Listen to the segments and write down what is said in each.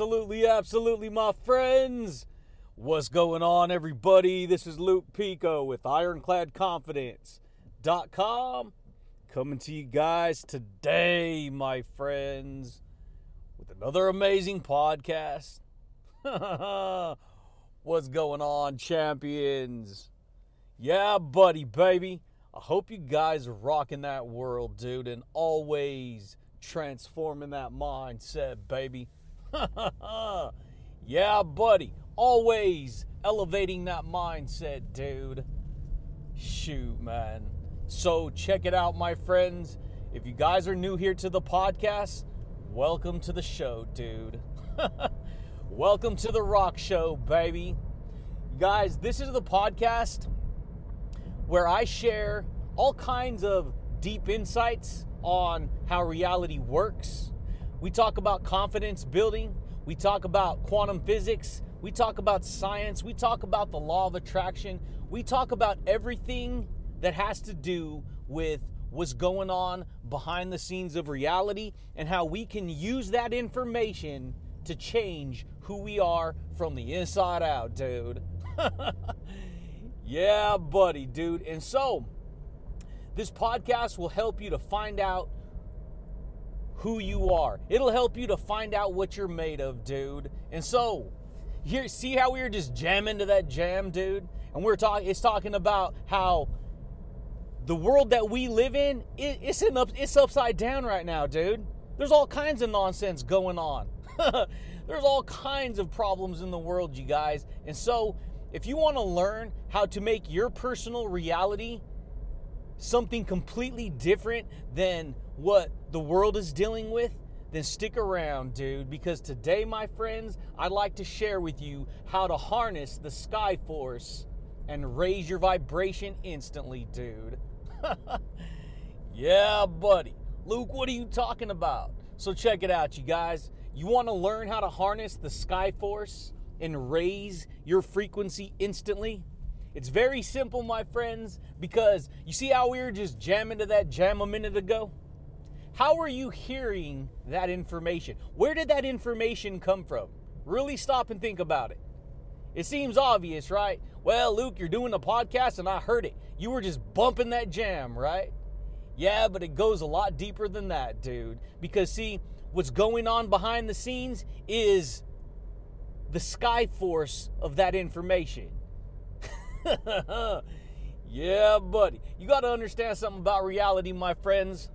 Absolutely, absolutely, my friends. What's going on, everybody? This is Luke Pico with IroncladConfidence.com coming to you guys today, my friends, with another amazing podcast. What's going on, champions? Yeah, buddy, baby. I hope you guys are rocking that world, dude, and always transforming that mindset, baby. yeah, buddy. Always elevating that mindset, dude. Shoot, man. So, check it out, my friends. If you guys are new here to the podcast, welcome to the show, dude. welcome to the rock show, baby. Guys, this is the podcast where I share all kinds of deep insights on how reality works. We talk about confidence building. We talk about quantum physics. We talk about science. We talk about the law of attraction. We talk about everything that has to do with what's going on behind the scenes of reality and how we can use that information to change who we are from the inside out, dude. yeah, buddy, dude. And so, this podcast will help you to find out who you are. It'll help you to find out what you're made of, dude. And so, here, see how we were just jamming to that jam, dude? And we're talking, it's talking about how the world that we live in, it, it's, in up, it's upside down right now, dude. There's all kinds of nonsense going on. There's all kinds of problems in the world, you guys. And so, if you want to learn how to make your personal reality something completely different than what the world is dealing with, then stick around, dude, because today, my friends, I'd like to share with you how to harness the Sky Force and raise your vibration instantly, dude. yeah, buddy. Luke, what are you talking about? So, check it out, you guys. You want to learn how to harness the Sky Force and raise your frequency instantly? It's very simple, my friends, because you see how we were just jamming to that jam a minute ago? How are you hearing that information? Where did that information come from? Really stop and think about it. It seems obvious, right? Well, Luke, you're doing a podcast and I heard it. You were just bumping that jam, right? Yeah, but it goes a lot deeper than that, dude. Because, see, what's going on behind the scenes is the sky force of that information. yeah, buddy. You got to understand something about reality, my friends.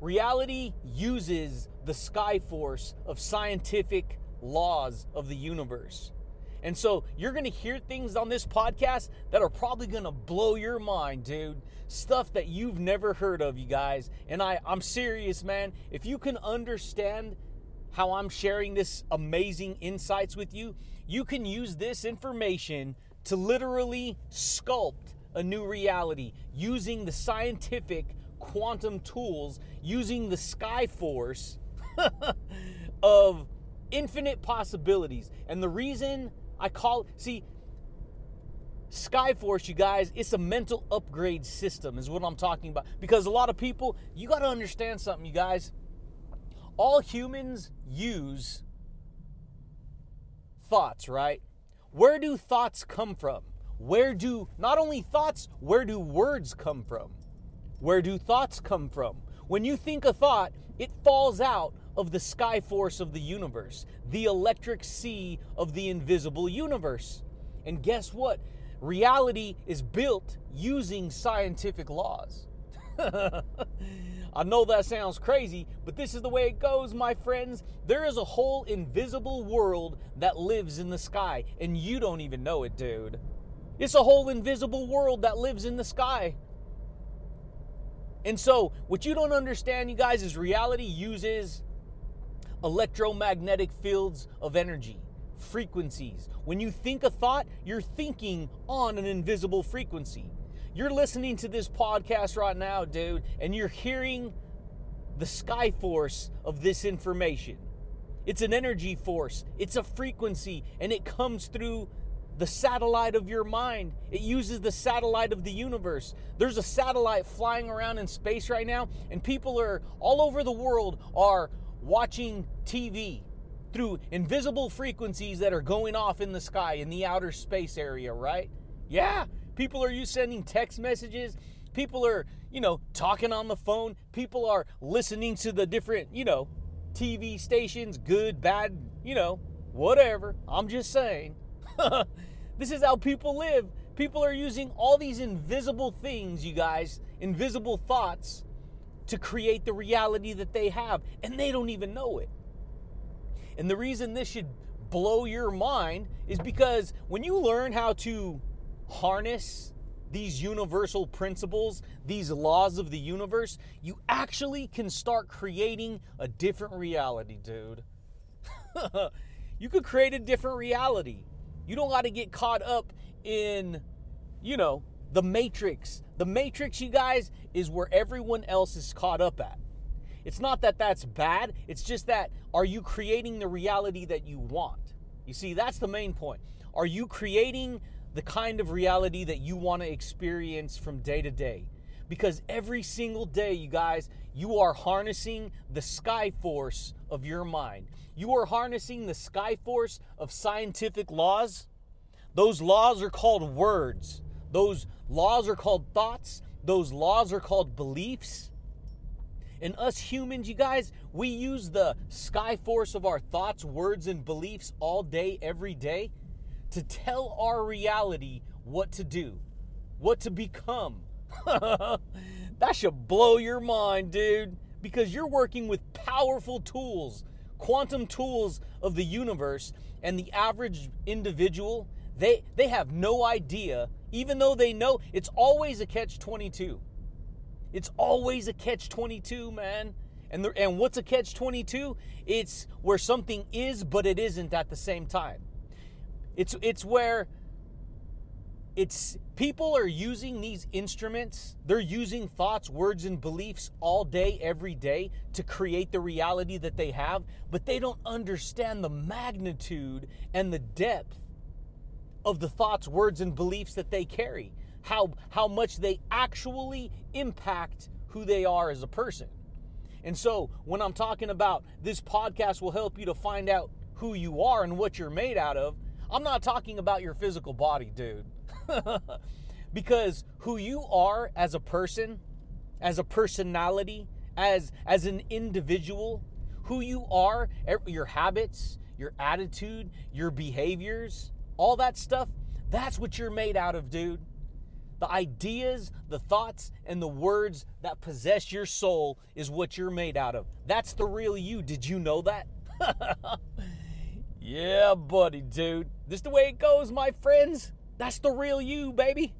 Reality uses the sky force of scientific laws of the universe. And so you're going to hear things on this podcast that are probably going to blow your mind, dude. Stuff that you've never heard of, you guys. And I, I'm serious, man. If you can understand how I'm sharing this amazing insights with you, you can use this information to literally sculpt a new reality using the scientific quantum tools, using the sky force of infinite possibilities. And the reason I call see Skyforce, you guys, it's a mental upgrade system, is what I'm talking about. Because a lot of people, you got to understand something, you guys. All humans use thoughts, right? Where do thoughts come from? Where do, not only thoughts, where do words come from? Where do thoughts come from? When you think a thought, it falls out of the sky force of the universe, the electric sea of the invisible universe. And guess what? Reality is built using scientific laws. I know that sounds crazy, but this is the way it goes, my friends. There is a whole invisible world that lives in the sky, and you don't even know it, dude. It's a whole invisible world that lives in the sky. And so, what you don't understand, you guys, is reality uses electromagnetic fields of energy, frequencies. When you think a thought, you're thinking on an invisible frequency. You're listening to this podcast right now, dude, and you're hearing the sky force of this information. It's an energy force, it's a frequency, and it comes through the satellite of your mind. It uses the satellite of the universe. There's a satellite flying around in space right now, and people are all over the world are watching TV through invisible frequencies that are going off in the sky in the outer space area, right? Yeah, people are you sending text messages. People are, you know, talking on the phone. People are listening to the different, you know, TV stations, good, bad, you know, whatever. I'm just saying. this is how people live. People are using all these invisible things, you guys, invisible thoughts, to create the reality that they have, and they don't even know it. And the reason this should blow your mind is because when you learn how to harness these universal principles, these laws of the universe, you actually can start creating a different reality, dude. you could create a different reality. You don't got to get caught up in, you know, the matrix. The matrix, you guys, is where everyone else is caught up at. It's not that that's bad, it's just that are you creating the reality that you want? You see, that's the main point. Are you creating the kind of reality that you want to experience from day to day? Because every single day, you guys, you are harnessing the sky force of your mind. You are harnessing the sky force of scientific laws. Those laws are called words. Those laws are called thoughts. Those laws are called beliefs. And us humans, you guys, we use the sky force of our thoughts, words, and beliefs all day, every day to tell our reality what to do, what to become. that should blow your mind, dude, because you're working with powerful tools, quantum tools of the universe, and the average individual, they, they have no idea, even though they know it's always a catch 22 it's always a catch 22, man. And the, and what's a catch 22? It's where something is but it isn't at the same time. It's it's where it's people are using these instruments, they're using thoughts, words and beliefs all day every day to create the reality that they have, but they don't understand the magnitude and the depth of the thoughts, words and beliefs that they carry how how much they actually impact who they are as a person. And so, when I'm talking about this podcast will help you to find out who you are and what you're made out of, I'm not talking about your physical body, dude. because who you are as a person, as a personality, as as an individual, who you are, your habits, your attitude, your behaviors, all that stuff, that's what you're made out of, dude. The ideas, the thoughts, and the words that possess your soul is what you're made out of. That's the real you. Did you know that? yeah, buddy, dude. This the way it goes, my friends. That's the real you, baby.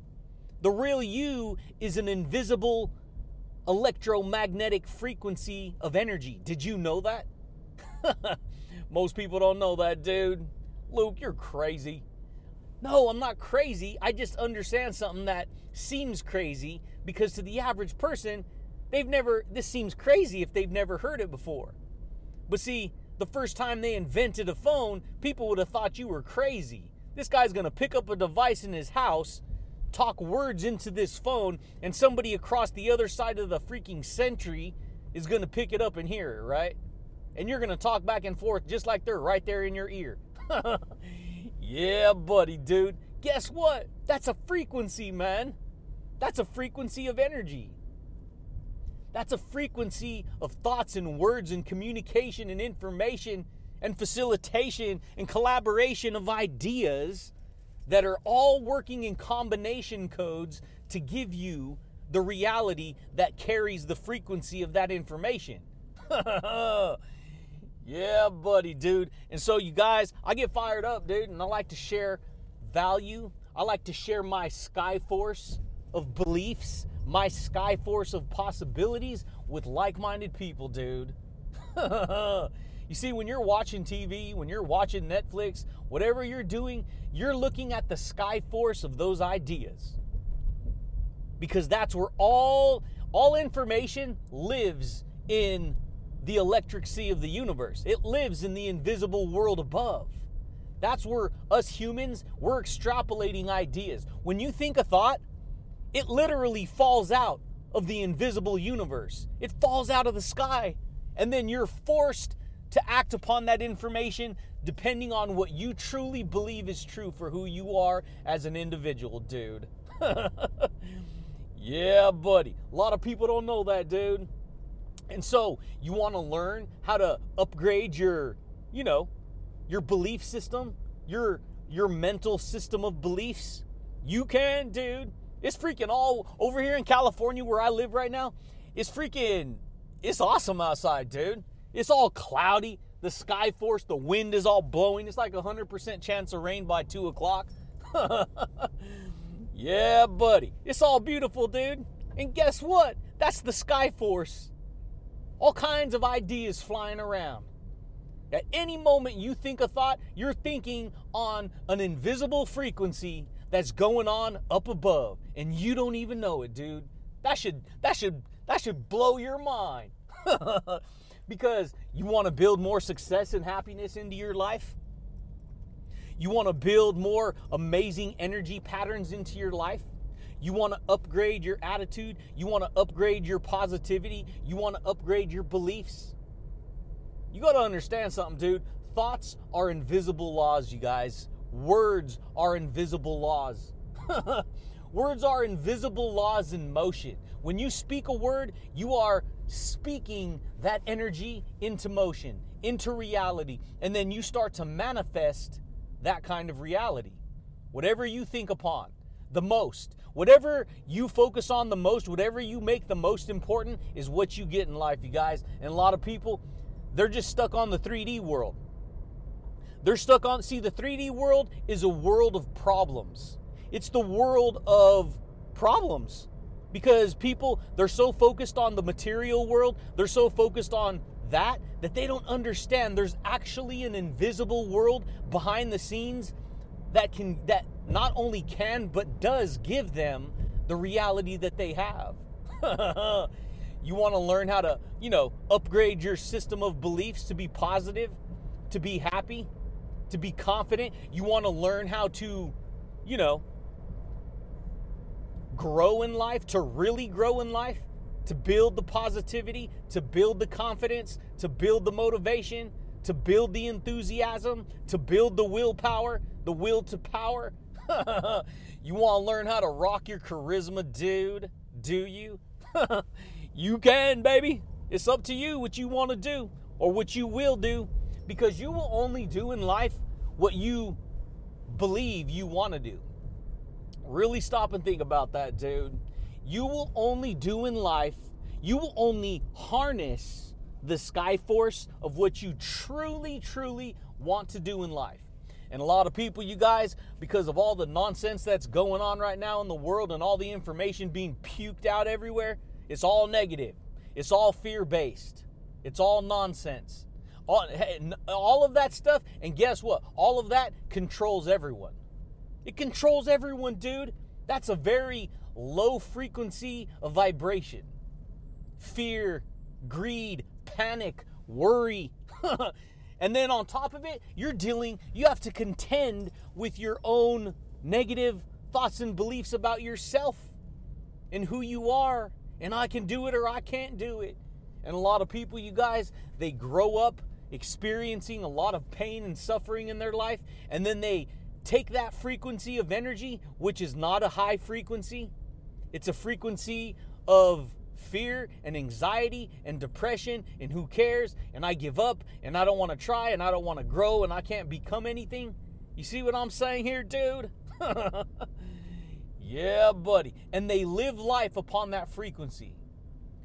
The real you is an invisible electromagnetic frequency of energy. Did you know that? Most people don't know that, dude. Luke, you're crazy. No, I'm not crazy. I just understand something that seems crazy because to the average person, they've never, this seems crazy if they've never heard it before. But see, the first time they invented a phone, people would have thought you were crazy. This guy's gonna pick up a device in his house, talk words into this phone, and somebody across the other side of the freaking century is gonna pick it up and hear it, right? And you're gonna talk back and forth just like they're right there in your ear. Yeah, buddy, dude. Guess what? That's a frequency, man. That's a frequency of energy. That's a frequency of thoughts and words and communication and information and facilitation and collaboration of ideas that are all working in combination codes to give you the reality that carries the frequency of that information. Yeah, buddy, dude. And so, you guys, I get fired up, dude, and I like to share value. I like to share my sky force of beliefs, my sky force of possibilities with like minded people, dude. you see, when you're watching TV, when you're watching Netflix, whatever you're doing, you're looking at the sky force of those ideas. Because that's where all all information lives in the electric sea of the universe. It lives in the invisible world above. That's where us humans, we're extrapolating ideas. When you think a thought, it literally falls out of the invisible universe. It falls out of the sky And then you're forced to act upon that information depending on what you truly believe is true for who you are as an individual, dude. yeah, buddy. A lot of people don't know that, dude. And so, you want to learn how to upgrade your, you know, your belief system, your your mental system of beliefs? You can, dude. It's freaking all over here in California where I live right now. It's freaking it's awesome outside, dude. It's all cloudy. The sky force, the wind is all blowing. It's like a 100% chance of rain by 2 o'clock. yeah, buddy. It's all beautiful, dude. And guess what? That's the sky force. All kinds of ideas flying around. At any moment you think a thought, you're thinking on an invisible frequency that's going on up above and you don't even know it, dude. That should that should that should blow your mind. because you want to build more success and happiness into your life. You want to build more amazing energy patterns into your life. You want to upgrade your attitude. You want to upgrade your positivity. You want to upgrade your beliefs. You got to understand something, dude. Thoughts are invisible laws, you guys. Words are invisible laws. Words are invisible laws in motion. When you speak a word, you are speaking that energy into motion, into reality, and then you start to manifest that kind of reality. Whatever you think upon the most, whatever you focus on the most, whatever you make the most important is what you get in life, you guys. And a lot of people, they're just stuck on the 3D world. They're stuck on, see, the 3D world is a world of problems. It's the world of problems because people, they're so focused on the material world, they're so focused on that, that they don't understand there's actually an invisible world behind the scenes that can, that not only can, but does give them the reality that they have. You want to learn how to, you know, upgrade your system of beliefs to be positive, to be happy, to be confident. You want to learn how to, you know, grow in life, to really grow in life, to build the positivity, to build the confidence, to build the motivation, to build the enthusiasm, to build the willpower, the will to power. you want to learn how to rock your charisma, dude? Do you? You can, baby. It's up to you what you want to do or what you will do because you will only do in life what you believe you want to do. Really stop and think about that, dude. You will only do in life, you will only harness the sky force of what you truly, truly want to do in life. And a lot of people, you guys, because of all the nonsense that's going on right now in the world and all the information being puked out everywhere, it's all negative. It's all fear based. It's all nonsense. All, all of that stuff, and guess what? All of that controls everyone. It controls everyone, dude. That's a very low frequency of vibration. Fear, greed, panic, worry. and then on top of it, you're dealing, you have to contend with your own negative thoughts and beliefs about yourself and who you are and I can do it or I can't do it. And a lot of people, you guys, they grow up experiencing a lot of pain and suffering in their life, and then they take that frequency of energy, which is not a high frequency, it's a frequency of fear and anxiety and depression and who cares and I give up and I don't want to try and I don't want to grow and I can't become anything. You see what I'm saying here, dude? Yeah, buddy. And they live life upon that frequency.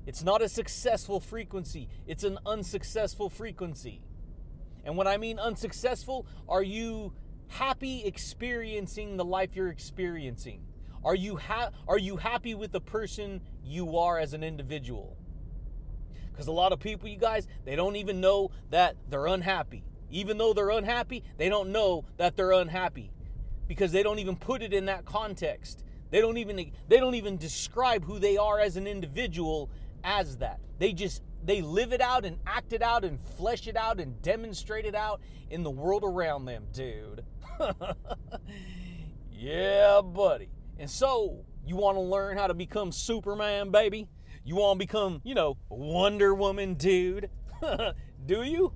It's not a successful frequency, it's an unsuccessful frequency. And when I mean unsuccessful, are you happy experiencing the life you're experiencing? Are you ha- are you happy with the person you are as an individual? Cuz a lot of people you guys, they don't even know that they're unhappy. Even though they're unhappy, they don't know that they're unhappy because they don't even put it in that context. They don't even they don't even describe who they are as an individual as that. They just they live it out and act it out and flesh it out and demonstrate it out in the world around them, dude. yeah, buddy. And so, you want to learn how to become Superman, baby? You want to become, you know, Wonder Woman, dude? do you?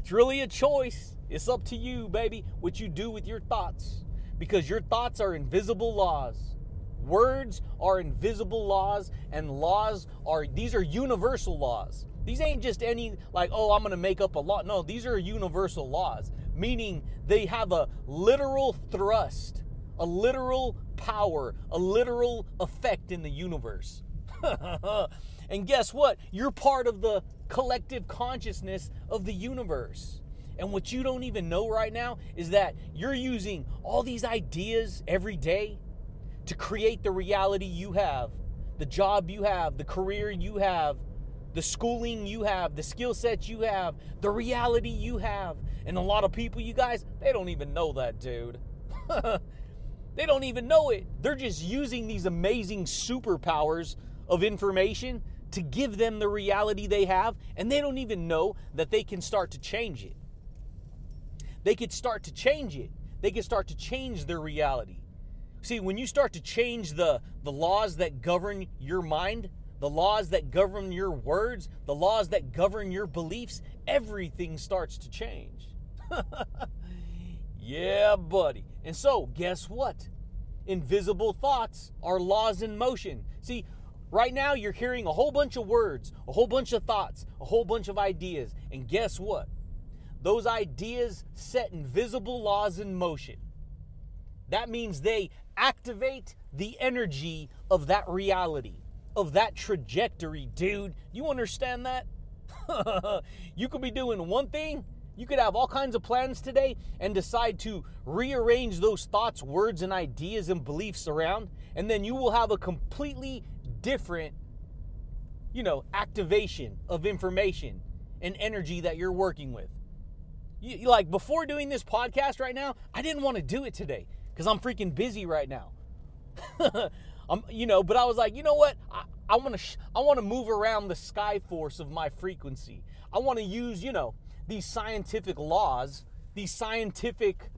It's really a choice. It's up to you, baby, what you do with your thoughts. Because your thoughts are invisible laws. Words are invisible laws, and laws are, these are universal laws. These ain't just any, like, oh, I'm gonna make up a law. No, these are universal laws, meaning they have a literal thrust, a literal power, a literal effect in the universe. and guess what? You're part of the collective consciousness of the universe. And what you don't even know right now is that you're using all these ideas every day to create the reality you have, the job you have, the career you have, the schooling you have, the skill sets you have, the reality you have. And a lot of people, you guys, they don't even know that, dude. they don't even know it. They're just using these amazing superpowers of information to give them the reality they have, and they don't even know that they can start to change it. They could start to change it. They could start to change their reality. See, when you start to change the, the laws that govern your mind, the laws that govern your words, the laws that govern your beliefs, everything starts to change. yeah, buddy. And so, guess what? Invisible thoughts are laws in motion. See, right now you're hearing a whole bunch of words, a whole bunch of thoughts, a whole bunch of ideas. And guess what? Those ideas set invisible laws in motion. That means they activate the energy of that reality, of that trajectory, dude. You understand that? you could be doing one thing, you could have all kinds of plans today and decide to rearrange those thoughts, words, and ideas and beliefs around, and then you will have a completely different, you know, activation of information and energy that you're working with. You, like before doing this podcast right now, I didn't want to do it today because I'm freaking busy right now. I'm, you know, but I was like, you know what? I, want to, I want to move around the sky force of my frequency. I want to use, you know, these scientific laws, these scientific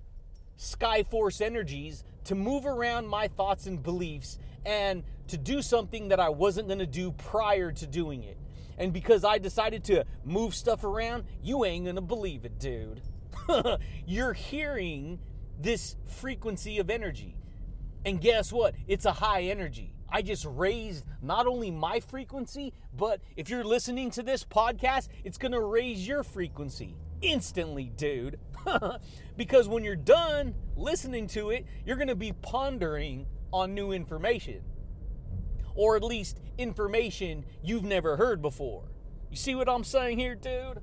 sky force energies to move around my thoughts and beliefs and to do something that I wasn't going to do prior to doing it. And because I decided to move stuff around, you ain't going to believe it, dude. You're hearing this frequency of energy. And guess what? It's a high energy. I just raised not only my frequency, but if you're listening to this podcast, it's going to raise your frequency instantly, dude. because when you're done listening to it, you're going to be pondering on new information. Or at least information you've never heard before. You see what I'm saying here, dude?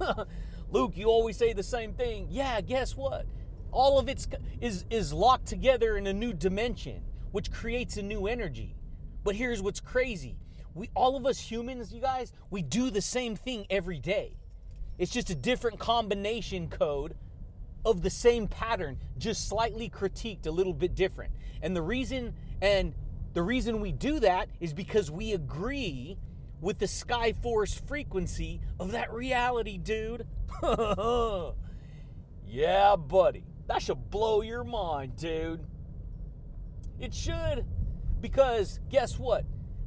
Luke, you always say the same thing. Yeah, guess what? All of it is is locked together in a new dimension which creates a new energy. But here's what's crazy. We all of us humans you guys we do the same thing every day. It's just a different combination code of the same pattern just slightly critiqued a little bit different. And the reason and the reason we do that is because we agree with the sky force frequency of that reality dude. Yeah buddy that should blow your mind, dude. It should. Because guess what?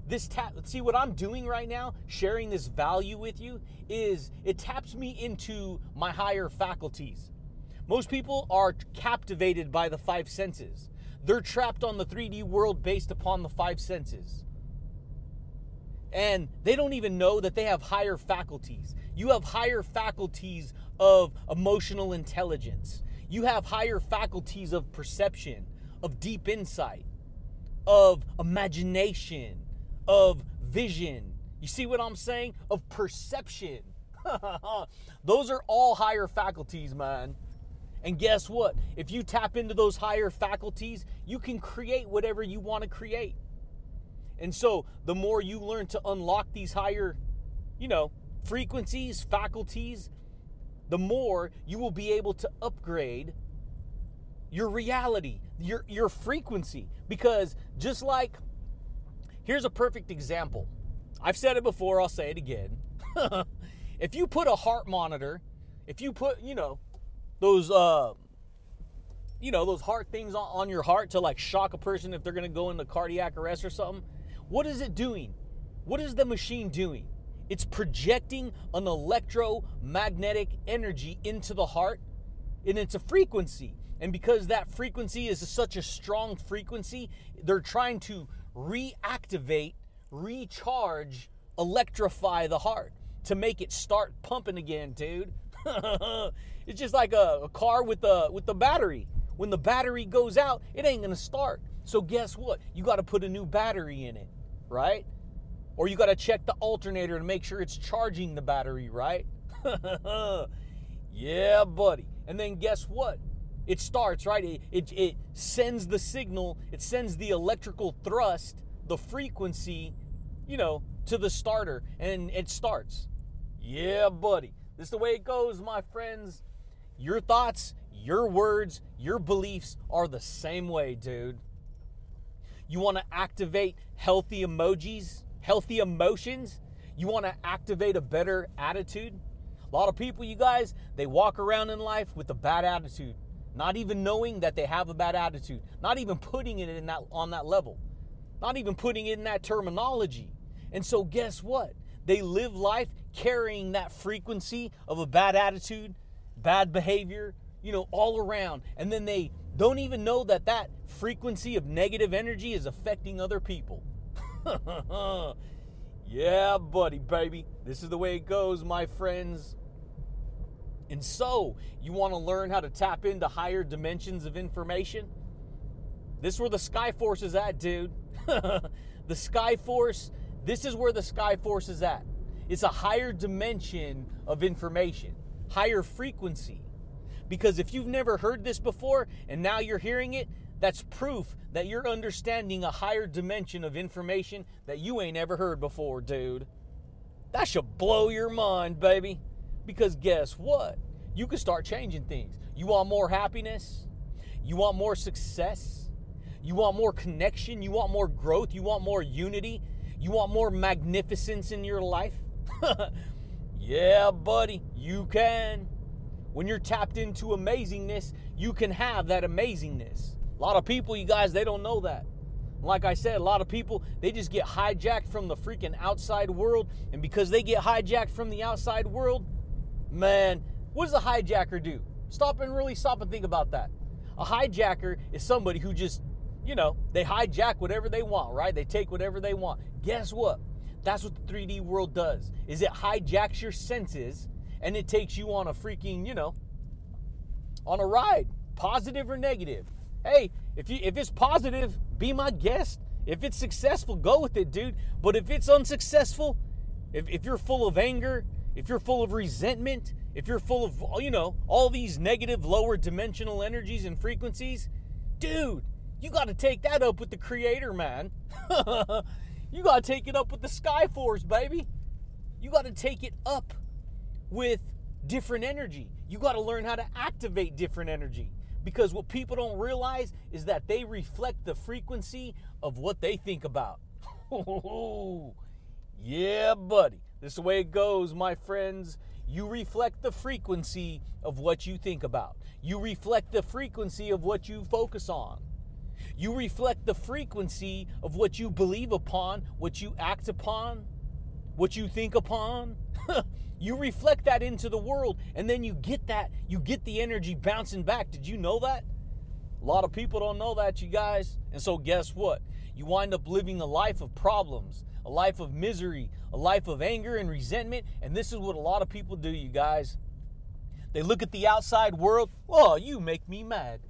This tap see what I'm doing right now, sharing this value with you is it taps me into my higher faculties. Most people are captivated by the five senses. They're trapped on the 3D world based upon the five senses. And they don't even know that they have higher faculties. You have higher faculties of emotional intelligence you have higher faculties of perception, of deep insight, of imagination, of vision. You see what I'm saying? Of perception. those are all higher faculties, man. And guess what? If you tap into those higher faculties, you can create whatever you want to create. And so, the more you learn to unlock these higher, you know, frequencies, faculties, the more you will be able to upgrade your reality, your, your frequency. Because just like, here's a perfect example. I've said it before, I'll say it again. if you put a heart monitor, if you put, you know, those, uh, you know, those heart things on, on your heart to like shock a person if they're to go into cardiac arrest or something, what is it doing? What is the machine doing? It's projecting an electromagnetic energy into the heart, and it's a frequency. And because that frequency is such a strong frequency, they're trying to reactivate, recharge, electrify the heart to make it start pumping again, dude. it's just like a, a, car with the with the battery. When the battery goes out, it ain't gonna start. So guess what? You got to put a new battery in it, right? Or you got to check the alternator to make sure it's charging the battery, right? yeah, buddy. And then guess what? It starts, right? It, it, it sends the signal, it sends the electrical thrust, the frequency, you know, to the starter, and it starts. Yeah, buddy. This is the way it goes, my friends. Your thoughts, your words, your beliefs are the same way, dude. You want to activate healthy emojis? Healthy emotions, you want to activate a better attitude. A lot of people, you guys, they walk around in life with a bad attitude, not even knowing that they have a bad attitude, not even putting it in that on that level, not even putting it in that terminology. And so guess what? They live life carrying that frequency of a bad attitude, bad behavior, you know, all around. And then they don't even know that that frequency of negative energy is affecting other people. yeah, buddy, baby. This is the way it goes, my friends. And so, you want to learn how to tap into higher dimensions of information? This is where the Sky Force is at, dude. the Sky Force, this is where the Sky Force is at. It's a higher dimension of information, higher frequency. Because if you've never heard this before and now you're hearing it, that's proof that you're understanding a higher dimension of information that you ain't ever heard before, dude. That should blow your mind, baby. Because guess what? You can start changing things. You want more happiness? You want more success? You want more connection? You want more growth? You want more unity? You want more magnificence in your life? yeah, buddy, you can. When you're tapped into amazingness, you can have that amazingness. A lot of people, you guys, they don't know that. Like I said, a lot of people, they just get hijacked from the freaking outside world. And because they get hijacked from the outside world, man, what does a hijacker do? Stop and really stop and think about that. A hijacker is somebody who just, you know, they hijack whatever they want, right? They take whatever they want. Guess what? That's what the 3D world does. Is it hijacks your senses and it takes you on a freaking, you know, on a ride, positive or negative hey, if you if it's positive, be my guest. If it's successful, go with it, dude. But if it's unsuccessful, if, if you're full of anger, if you're full of resentment, if you're full of, you know, all these negative, lower dimensional energies and frequencies, dude, you got to take that up with the creator, man. you got to take it up with the Sky Force, baby. You got to take it up with different energy. You got to learn how to activate different energy. Because what people don't realize is that they reflect the frequency of what they think about. yeah, buddy. This is the way it goes, my friends. You reflect the frequency of what you think about. You reflect the frequency of what you focus on. You reflect the frequency of what you believe upon, what you act upon, what you think upon. You reflect that into the world, and then you get that, you get the energy bouncing back. Did you know that? A lot of people don't know that, you guys. And so, guess what? You wind up living a life of problems, a life of misery, a life of anger and resentment. And this is what a lot of people do, you guys. They look at the outside world. Oh, you make me mad.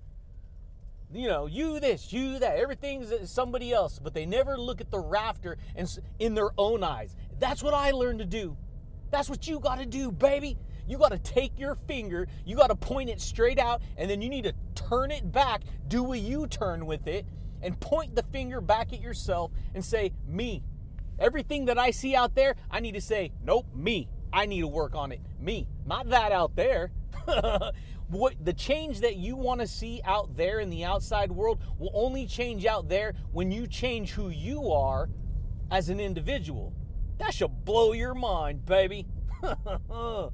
You know, you this, you that. Everything's somebody else, but they never look at the rafter and in their own eyes. That's what I learned to do. That's what you got to do, baby. You got to take your finger, you got to point it straight out, and then you need to turn it back, do a U turn with it, and point the finger back at yourself and say, Me. Everything that I see out there, I need to say, Nope, me. I need to work on it. Me. Not that out there. what the change that you want to see out there in the outside world will only change out there when you change who you are as an individual. That should blow your mind, baby.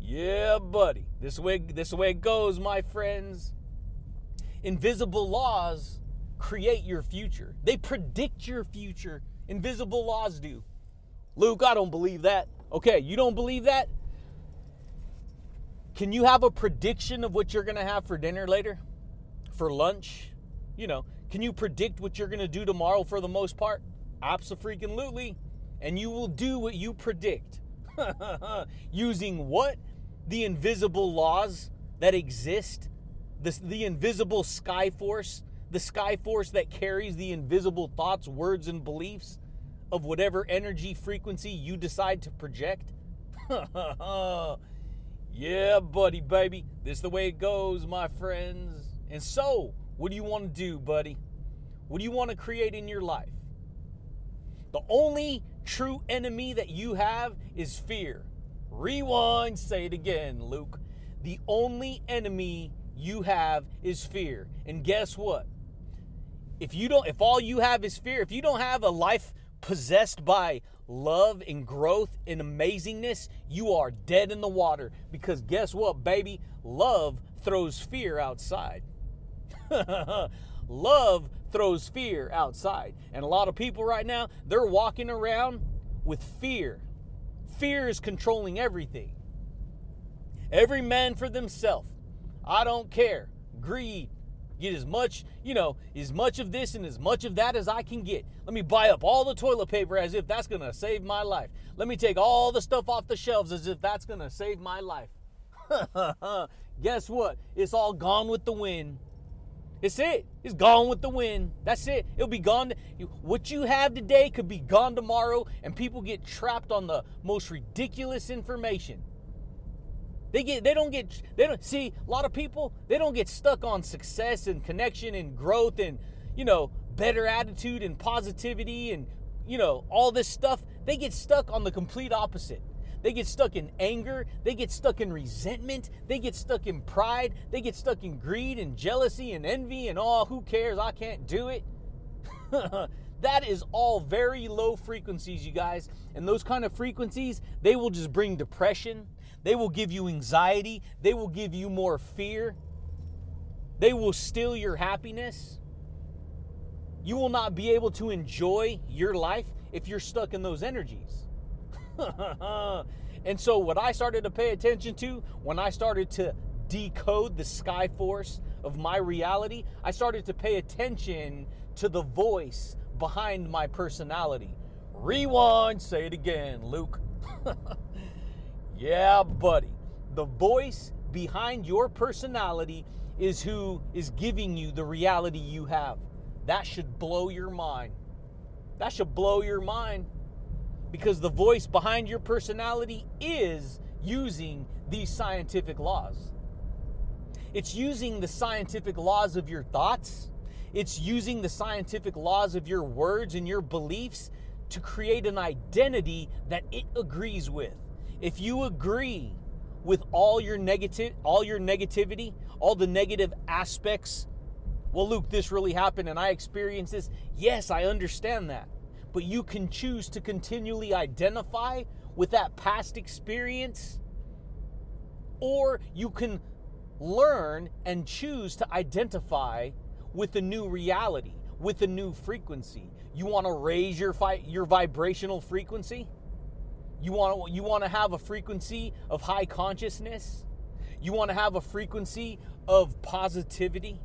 yeah, buddy. This way this way it goes, my friends. Invisible laws create your future. They predict your future. Invisible laws do. Luke, I don't believe that. Okay, you don't believe that? Can you have a prediction of what you're going to have for dinner later? For lunch? You know, can you predict what you're going to do tomorrow for the most part? Absolutely. And you will do what you predict. Using what? The invisible laws that exist, the, the invisible sky force, the sky force that carries the invisible thoughts, words, and beliefs of whatever energy frequency you decide to project. yeah, buddy, baby. This is the way it goes, my friends. And so, what do you want to do, buddy? What do you want to create in your life? The only true enemy that you have is fear. Rewind, say it again, Luke. The only enemy you have is fear. And guess what? If you don't if all you have is fear, if you don't have a life possessed by love and growth and amazingness, you are dead in the water because guess what, baby? Love throws fear outside. love throws fear outside. And a lot of people right now, they're walking around with fear. Fear is controlling everything. Every man for themselves. I don't care. Greed. Get as much, you know, as much of this and as much of that as I can get. Let me buy up all the toilet paper as if that's going to save my life. Let me take all the stuff off the shelves as if that's going to save my life. Guess what? It's all gone with the wind. It's it. It's gone with the wind. That's it. It'll be gone. What you have today could be gone tomorrow, and people get trapped on the most ridiculous information. They get they don't get they don't see a lot of people, they don't get stuck on success and connection and growth and you know, better attitude and positivity and you know, all this stuff. They get stuck on the complete opposite. They get stuck in anger. They get stuck in resentment. They get stuck in pride. They get stuck in greed and jealousy and envy and oh, who cares? I can't do it. that is all very low frequencies, you guys. And those kind of frequencies, they will just bring depression. They will give you anxiety. They will give you more fear. They will steal your happiness. You will not be able to enjoy your life if you're stuck in those energies. and so, what I started to pay attention to when I started to decode the sky force of my reality, I started to pay attention to the voice behind my personality. Rewind, say it again, Luke. yeah, buddy. The voice behind your personality is who is giving you the reality you have. That should blow your mind. That should blow your mind because the voice behind your personality is using these scientific laws. It's using the scientific laws of your thoughts, it's using the scientific laws of your words and your beliefs to create an identity that it agrees with. If you agree with all your negative all your negativity, all the negative aspects, well Luke this really happened and I experienced this. Yes, I understand that but you can choose to continually identify with that past experience, or you can learn and choose to identify with the new reality, with the new frequency. You want to raise your fi- your vibrational frequency? You want to you want to have a frequency of high consciousness? You want to have a frequency of positivity,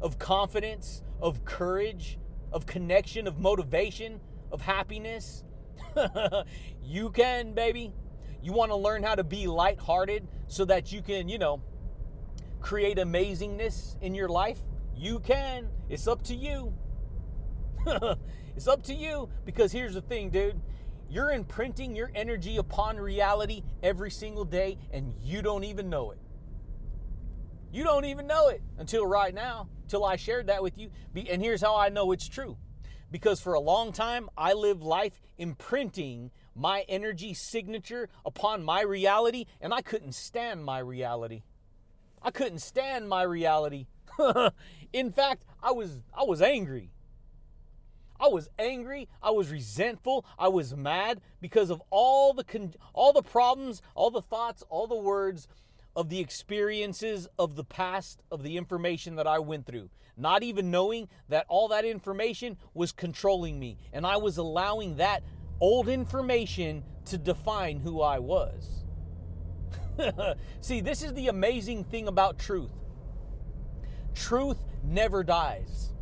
of confidence, of courage, of connection, of motivation, of happiness? you can, baby. You want to learn how to be lighthearted so that you can, you know, create amazingness in your life? You can. It's up to you. it's up to you because here's the thing, dude. You're imprinting your energy upon reality every single day and you don't even know it. You don't even know it until right now till I shared that with you. And here's how I know it's true. Because for a long time, I lived life imprinting my energy signature upon my reality, and I couldn't stand my reality. I couldn't stand my reality. In fact, I was I was angry. I was angry, I was resentful, I was mad because of all the con- all the problems, all the thoughts, all the words of the experiences of the past, of the information that I went through, not even knowing that all that information was controlling me. And I was allowing that old information to define who I was. See, this is the amazing thing about truth truth never dies.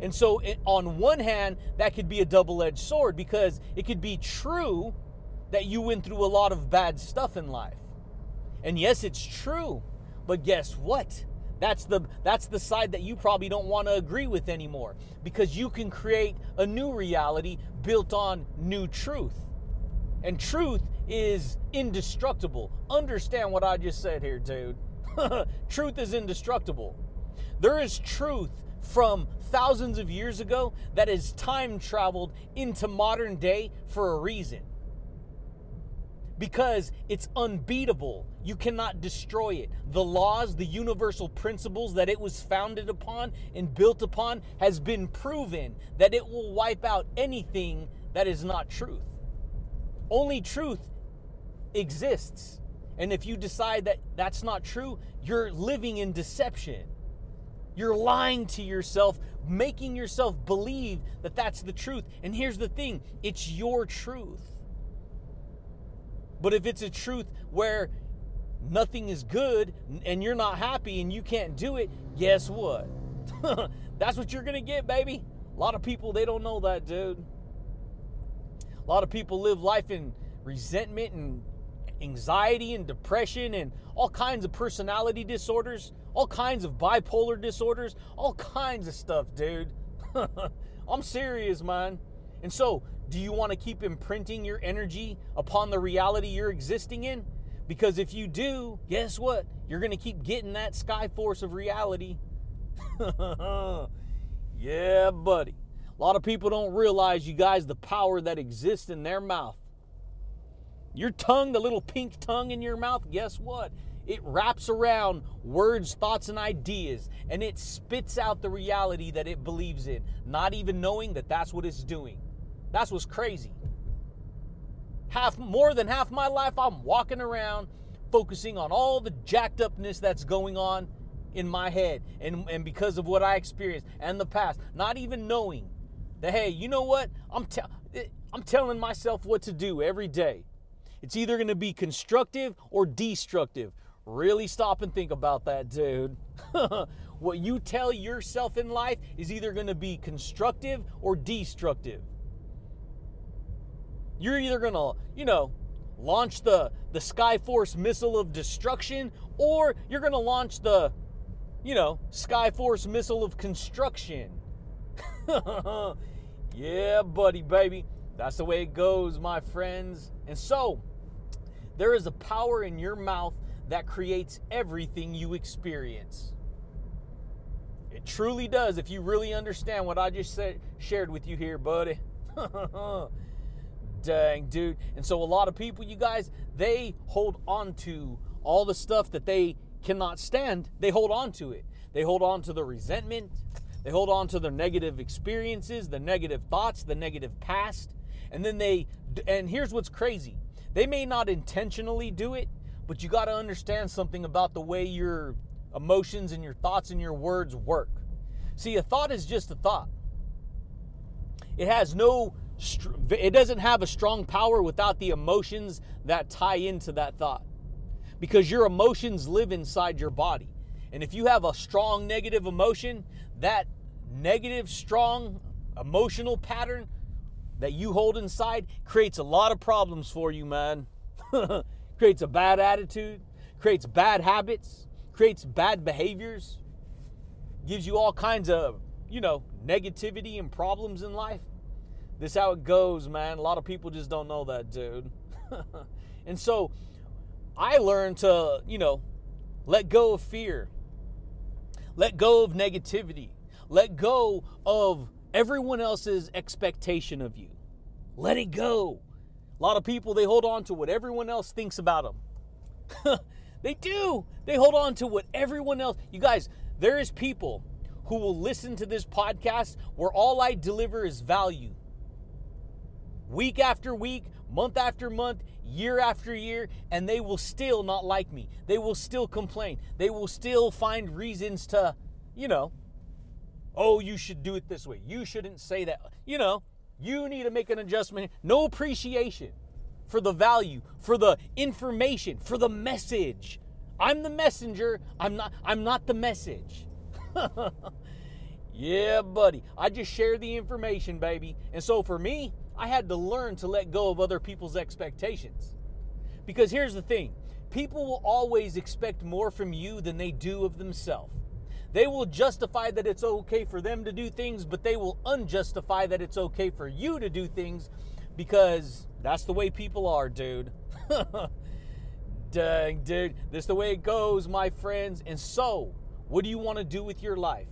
And so, it, on one hand, that could be a double edged sword because it could be true that you went through a lot of bad stuff in life. And yes, it's true. But guess what? That's the that's the side that you probably don't want to agree with anymore because you can create a new reality built on new truth. And truth is indestructible. Understand what I just said here, dude. truth is indestructible. There is truth from thousands of years ago that has time traveled into modern day for a reason because it's unbeatable. You cannot destroy it. The laws, the universal principles that it was founded upon and built upon has been proven that it will wipe out anything that is not truth. Only truth exists. And if you decide that that's not true, you're living in deception. You're lying to yourself, making yourself believe that that's the truth. And here's the thing it's your truth. But if it's a truth where nothing is good and you're not happy and you can't do it, guess what? That's what you're going to get, baby. A lot of people, they don't know that, dude. A lot of people live life in resentment and anxiety and depression and all kinds of personality disorders, all kinds of bipolar disorders, all kinds of stuff, dude. I'm serious, man. And so, do you want to keep imprinting your energy upon the reality you're existing in? Because if you do, guess what? You're going to keep getting that sky force of reality. yeah, buddy. A lot of people don't realize, you guys, the power that exists in their mouth. Your tongue, the little pink tongue in your mouth, guess what? It wraps around words, thoughts, and ideas, and it spits out the reality that it believes in, not even knowing that that's what it's doing. That's what's crazy. Half more than half my life I'm walking around focusing on all the jacked upness that's going on in my head and, and because of what I experienced and the past, not even knowing that hey, you know what? I'm te- I'm telling myself what to do every day. It's either going to be constructive or destructive. Really stop and think about that, dude. what you tell yourself in life is either going to be constructive or destructive. You're either gonna, you know, launch the the Skyforce missile of destruction, or you're gonna launch the, you know, Skyforce missile of construction. yeah, buddy, baby. That's the way it goes, my friends. And so, there is a power in your mouth that creates everything you experience. It truly does if you really understand what I just said, shared with you here, buddy. dang, dude. And so a lot of people, you guys, they hold on to all the stuff that they cannot stand. They hold on to it. They hold on to the resentment. They hold on to their negative experiences, the negative thoughts, the negative past. And then they, and here's what's crazy they may not intentionally do it, but you got to understand something about the way your emotions and your thoughts and your words work. See, a thought is just a thought, it has no it doesn't have a strong power without the emotions that tie into that thought. Because your emotions live inside your body. And if you have a strong negative emotion, that negative, strong emotional pattern that you hold inside creates a lot of problems for you, man. creates a bad attitude, creates bad habits, creates bad behaviors, gives you all kinds of, you know, negativity and problems in life. This how it goes, man. A lot of people just don't know that, dude. and so I learned to, you know, let go of fear. Let go of negativity. Let go of everyone else's expectation of you. Let it go. A lot of people they hold on to what everyone else thinks about them. they do. They hold on to what everyone else. You guys, there is people who will listen to this podcast where all I deliver is value week after week, month after month, year after year, and they will still not like me. They will still complain. They will still find reasons to, you know, oh, you should do it this way. You shouldn't say that. You know, You need to make an adjustment. No appreciation for the value, for the information, for the message. I'm the messenger. I'm not I'm not the message. yeah, buddy. I just share the information, baby. And so for me, I had to learn to let go of other people's expectations. Because here's the thing people will always expect more from you than they do of themselves. They will justify that it's okay for them to do things, but they will unjustify that it's okay for you to do things because that's the way people are, dude. Dang, dude. This the way it goes, my friends. And so, what do you want to do with your life?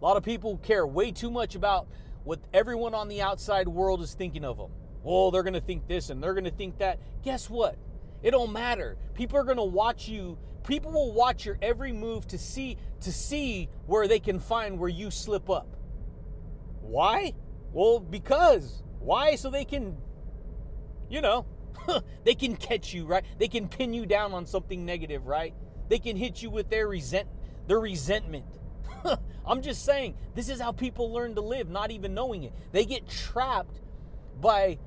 A lot of people care way too much about what everyone on the outside world is thinking of them. Well, they're going to think this and they're going to think that. Guess what? It don't matter. People are going to watch you. People will watch your every move to see to see where they can find where you slip up. Why? Well, because why? So they can you know, they can catch you, right? They can pin you down on something negative, right? They can hit you with their resent their resentment. I'm just saying, this is how people learn to live, not even knowing it. They get trapped by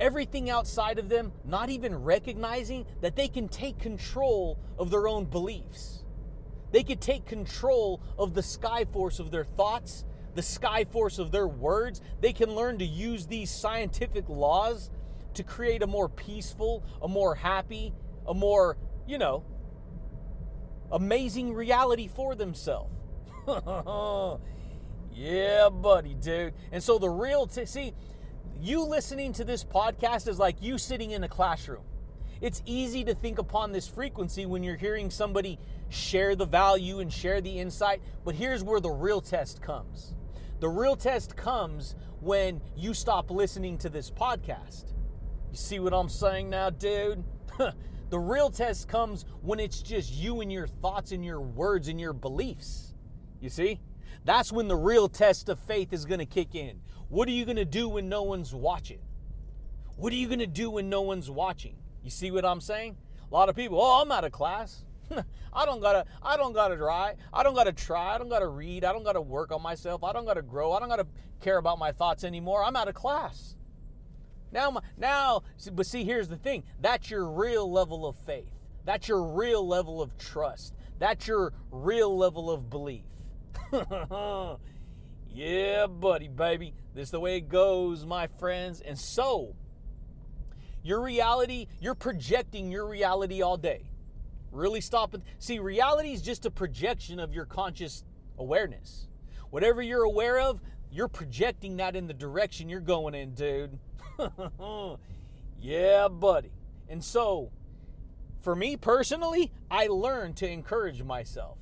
everything outside of them, not even recognizing that they can take control of their own beliefs. They could take control of the sky force of their thoughts, the sky force of their words. They can learn to use these scientific laws to create a more peaceful, a more happy, a more, you know, amazing reality for themselves. yeah, buddy, dude. And so the real, t- see, you listening to this podcast is like you sitting in a classroom. It's easy to think upon this frequency when you're hearing somebody share the value and share the insight, but here's where the real test comes. The real test comes when you stop listening to this podcast. You see what I'm saying now, dude? the real test comes when it's just you and your thoughts and your words and your beliefs. You see? That's when the real test of faith is going to kick in. What are you going to do when no one's watching? What are you going to do when no one's watching? You see what I'm saying? A lot of people, oh, I'm out of class. I don't gotta, I don't gotta try. I don't gotta try. I don't gotta read. I don't gotta work on myself. I don't gotta grow. I don't gotta care about my thoughts anymore. I'm out of class. Now, now, but see, here's the thing. That's your real level of faith. That's your real level of trust. That's your real level of belief. yeah, buddy, baby. This is the way it goes, my friends. And so, your reality, you're projecting your reality all day. Really stop it. See, reality is just a projection of your conscious awareness. Whatever you're aware of, you're projecting that in the direction you're going in, dude. yeah, buddy. And so, for me personally, I learned to encourage myself.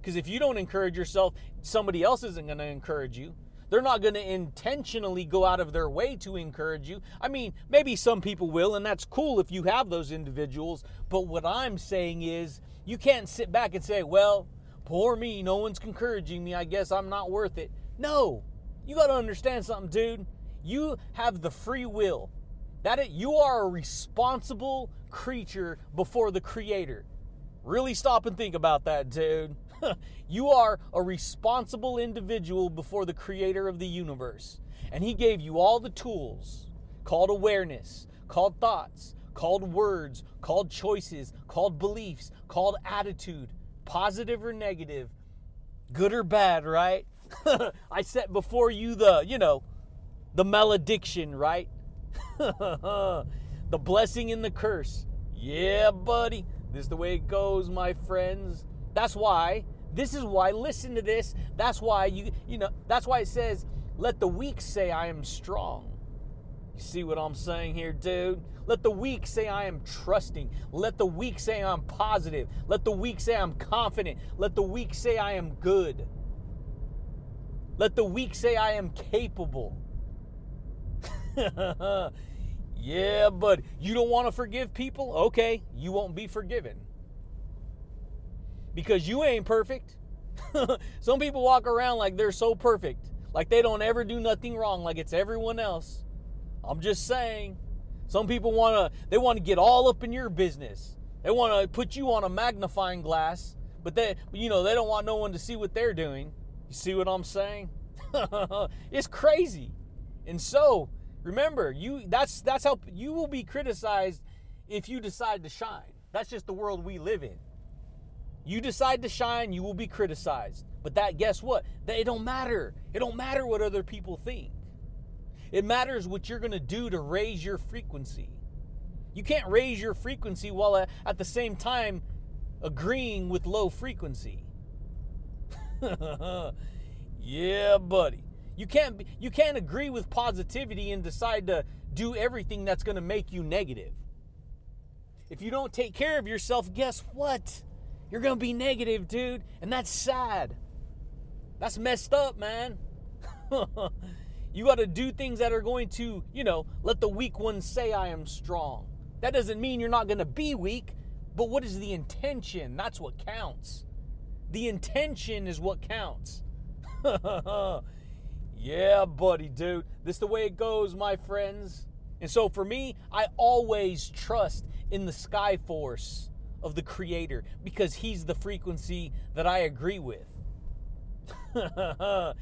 Because if you don't encourage yourself, somebody else isn't going to encourage you. They're not going to intentionally go out of their way to encourage you. I mean, maybe some people will, and that's cool if you have those individuals. But what I'm saying is, you can't sit back and say, well, poor me, no one's encouraging me. I guess I'm not worth it. No, you got to understand something, dude. You have the free will. That it, you are a responsible creature before the creator. Really stop and think about that, dude. you are a responsible individual before the creator of the universe. And he gave you all the tools called awareness, called thoughts, called words, called choices, called beliefs, called attitude, positive or negative, good or bad, right? I set before you the, you know, the malediction, right? the blessing and the curse. Yeah, buddy. This is the way it goes, my friends. That's why, this is why, listen to this. That's why you, you know, that's why it says, let the weak say I am strong. You see what I'm saying here, dude? Let the weak say I am trusting. Let the weak say I'm positive. Let the weak say I'm confident. Let the weak say I am good. Let the weak say I am capable. yeah, but you don't want to forgive people? Okay, you won't be forgiven because you ain't perfect. Some people walk around like they're so perfect, like they don't ever do nothing wrong, like it's everyone else. I'm just saying. Some people want to they want to get all up in your business. They want to put you on a magnifying glass, but they you know, they don't want no one to see what they're doing. You see what I'm saying? it's crazy. And so, remember, you that's that's how you will be criticized if you decide to shine. That's just the world we live in. You decide to shine, you will be criticized. But that guess what? That it don't matter. It don't matter what other people think. It matters what you're going to do to raise your frequency. You can't raise your frequency while uh, at the same time agreeing with low frequency. yeah, buddy. You can't you can't agree with positivity and decide to do everything that's going to make you negative. If you don't take care of yourself, guess what? You're going to be negative, dude, and that's sad. That's messed up, man. you got to do things that are going to, you know, let the weak ones say I am strong. That doesn't mean you're not going to be weak, but what is the intention? That's what counts. The intention is what counts. yeah, buddy, dude. This is the way it goes, my friends. And so for me, I always trust in the sky force of the creator because he's the frequency that I agree with.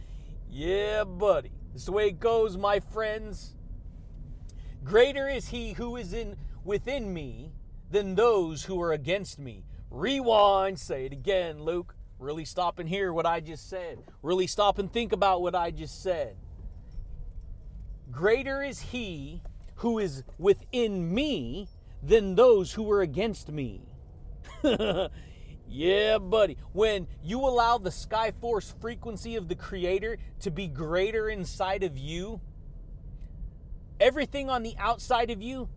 yeah, buddy. This is the way it goes, my friends. Greater is he who is in within me than those who are against me. Rewind, say it again, Luke. Really stop and hear what I just said. Really stop and think about what I just said. Greater is he who is within me than those who are against me. yeah, buddy. When you allow the sky force frequency of the creator to be greater inside of you, everything on the outside of you,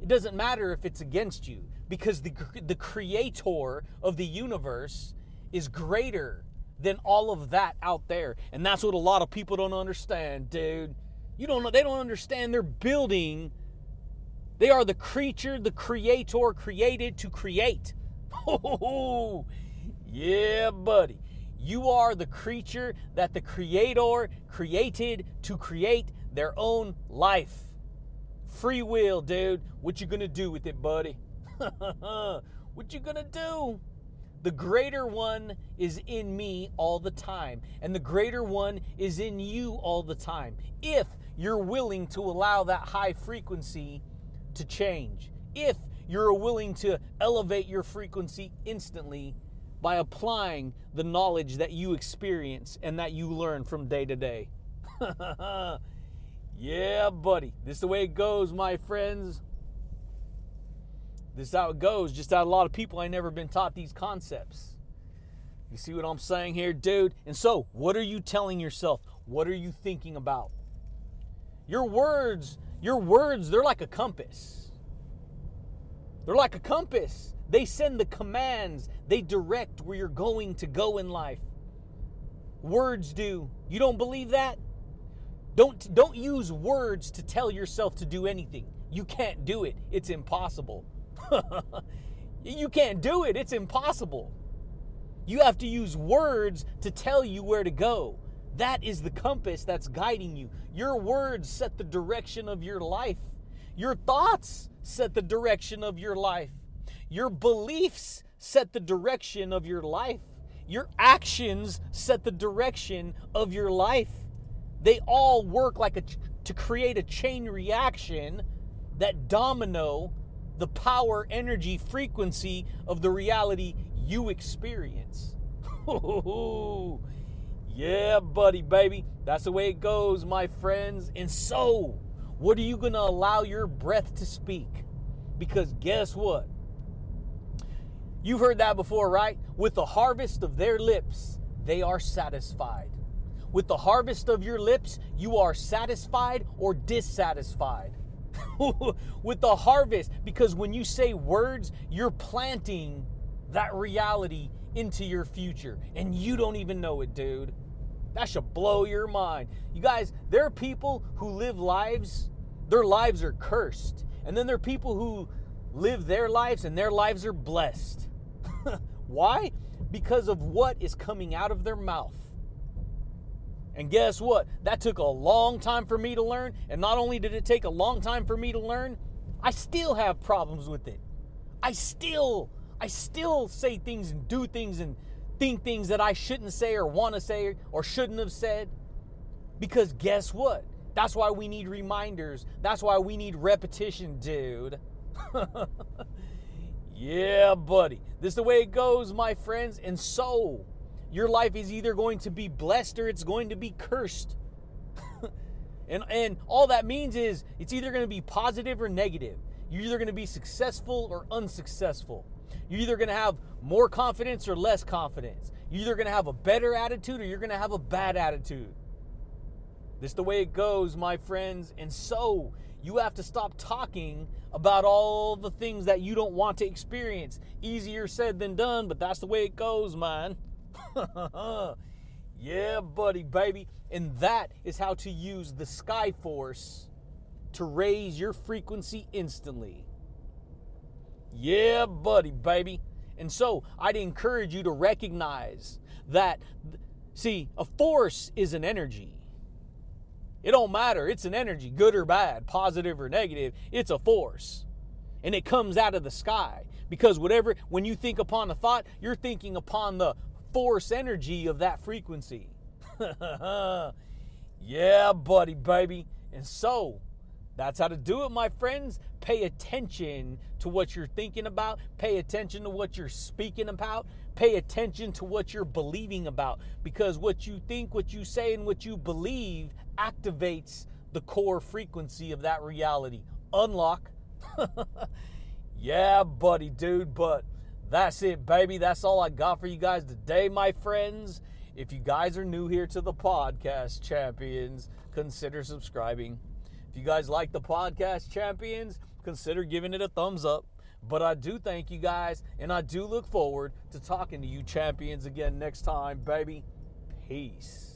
it doesn't matter if it's against you because the the creator of the universe is greater than all of that out there. And that's what a lot of people don't understand, dude. You don't know they don't understand they're building they are the creature the creator created to create. Oh, yeah, buddy. You are the creature that the creator created to create their own life. Free will, dude. What you to do with it, buddy? what you to do? The greater one is in me all the time, and the greater one is in you all the time. If you're willing to allow that high frequency to change, if you're willing to elevate your frequency instantly by applying the knowledge that you experience and that you learn from day to day. yeah, buddy. This is the way it goes, my friends. This is how it goes. Just out a lot of people, I never been taught these concepts. You see what I'm saying here, dude? And so, what are you telling yourself? What are you thinking about? Your words, your words, they're like a compass. They're like a compass. They send the commands, they direct where you're going to go in life. Words do. You don't believe that? Don't don't use words to tell yourself to do anything. You can't do it. It's impossible. you can't do it. It's impossible. You have to use words to tell you where to go. That is the compass that's guiding you. Your words set the direction of your life. Your thoughts set the direction of your life. Your beliefs set the direction of your life. Your actions set the direction of your life. They all work like a to create a chain reaction that domino the power, energy, frequency of the reality you experience. yeah, buddy, baby. That's the way it goes, my friends. And so, what are you going to allow your breath to speak? Because guess what? You've heard that before, right? With the harvest of their lips, they are satisfied. With the harvest of your lips, you are satisfied or dissatisfied. with the harvest because when you say words, you're planting that reality into your future and you don't even know it, dude. That should blow your mind. You guys, there are people who live lives, their lives are cursed. And then there are people who live their lives and their lives are blessed. Why? Because of what is coming out of their mouth. And guess what? That took a long time for me to learn. And not only did it take a long time for me to learn, I still have problems with it. I still, I still say things and do things and think things that I shouldn't say or want to say or shouldn't have said. Because guess what? That's why we need reminders. That's why we need repetition, dude. yeah, buddy. This is the way it goes, my friends. And so, your life is either going to be blessed or it's going to be cursed. and and all that means is it's either going to be positive or negative. You're either going to be successful or unsuccessful. You're either going to have more confidence or less confidence. You're either going to have a better attitude or you're going to have a bad attitude. This is the way it goes, my friends. And so you have to stop talking about all the things that you don't want to experience. Easier said than done, but that's the way it goes, man. yeah, buddy, baby. And that is how to use the Sky Force to raise your frequency instantly. Yeah, buddy, baby. And so I'd encourage you to recognize that, see, a force is an energy. It don't matter. It's an energy, good or bad, positive or negative. It's a force. And it comes out of the sky. Because whatever, when you think upon a thought, you're thinking upon the force energy of that frequency. yeah, buddy, baby. And so, that's how to do it, my friends. Pay attention to what you're thinking about. Pay attention to what you're speaking about. Pay attention to what you're believing about. Because what you think, what you say, and what you believe activates the core frequency of that reality. Unlock. yeah, buddy, dude, but that's it, baby. That's all I got for you guys today, my friends. If you guys are new here to the podcast, champions, consider subscribing. If you guys like the podcast, champions, consider giving it a thumbs up. But I do thank you guys, and I do look forward to talking to you, champions, again next time, baby. Peace.